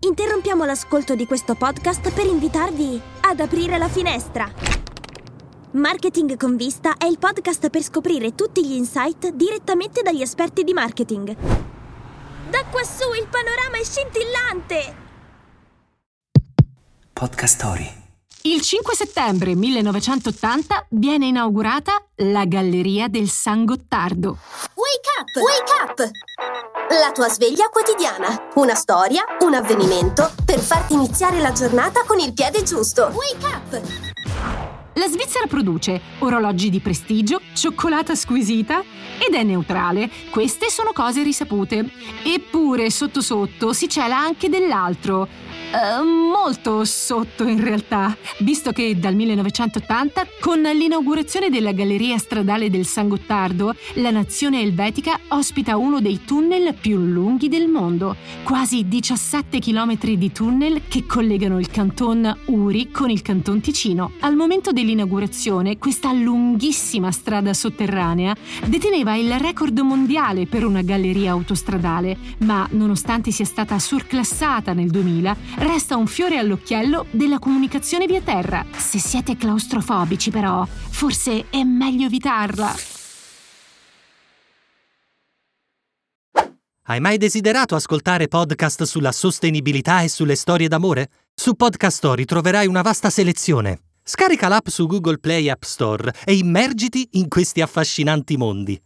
interrompiamo l'ascolto di questo podcast per invitarvi ad aprire la finestra. Marketing con vista è il podcast per scoprire tutti gli insight direttamente dagli esperti di marketing. Da quassù il panorama è scintillante! Podcast Story. Il 5 settembre 1980 viene inaugurata la Galleria del San Gottardo. Wake up! Wake up! La tua sveglia quotidiana. Una storia, un avvenimento per farti iniziare la giornata con il piede giusto. Wake up! La Svizzera produce orologi di prestigio, cioccolata squisita ed è neutrale. Queste sono cose risapute. Eppure, sotto sotto, si cela anche dell'altro Uh, molto sotto in realtà, visto che dal 1980, con l'inaugurazione della galleria stradale del San Gottardo, la nazione elvetica ospita uno dei tunnel più lunghi del mondo, quasi 17 km di tunnel che collegano il canton Uri con il canton Ticino. Al momento dell'inaugurazione, questa lunghissima strada sotterranea deteneva il record mondiale per una galleria autostradale, ma nonostante sia stata surclassata nel 2000, resta un fiore all'occhiello della comunicazione via terra. Se siete claustrofobici, però, forse è meglio evitarla. Hai mai desiderato ascoltare podcast sulla sostenibilità e sulle storie d'amore? Su Podcast Story troverai una vasta selezione. Scarica l'app su Google Play App Store e immergiti in questi affascinanti mondi.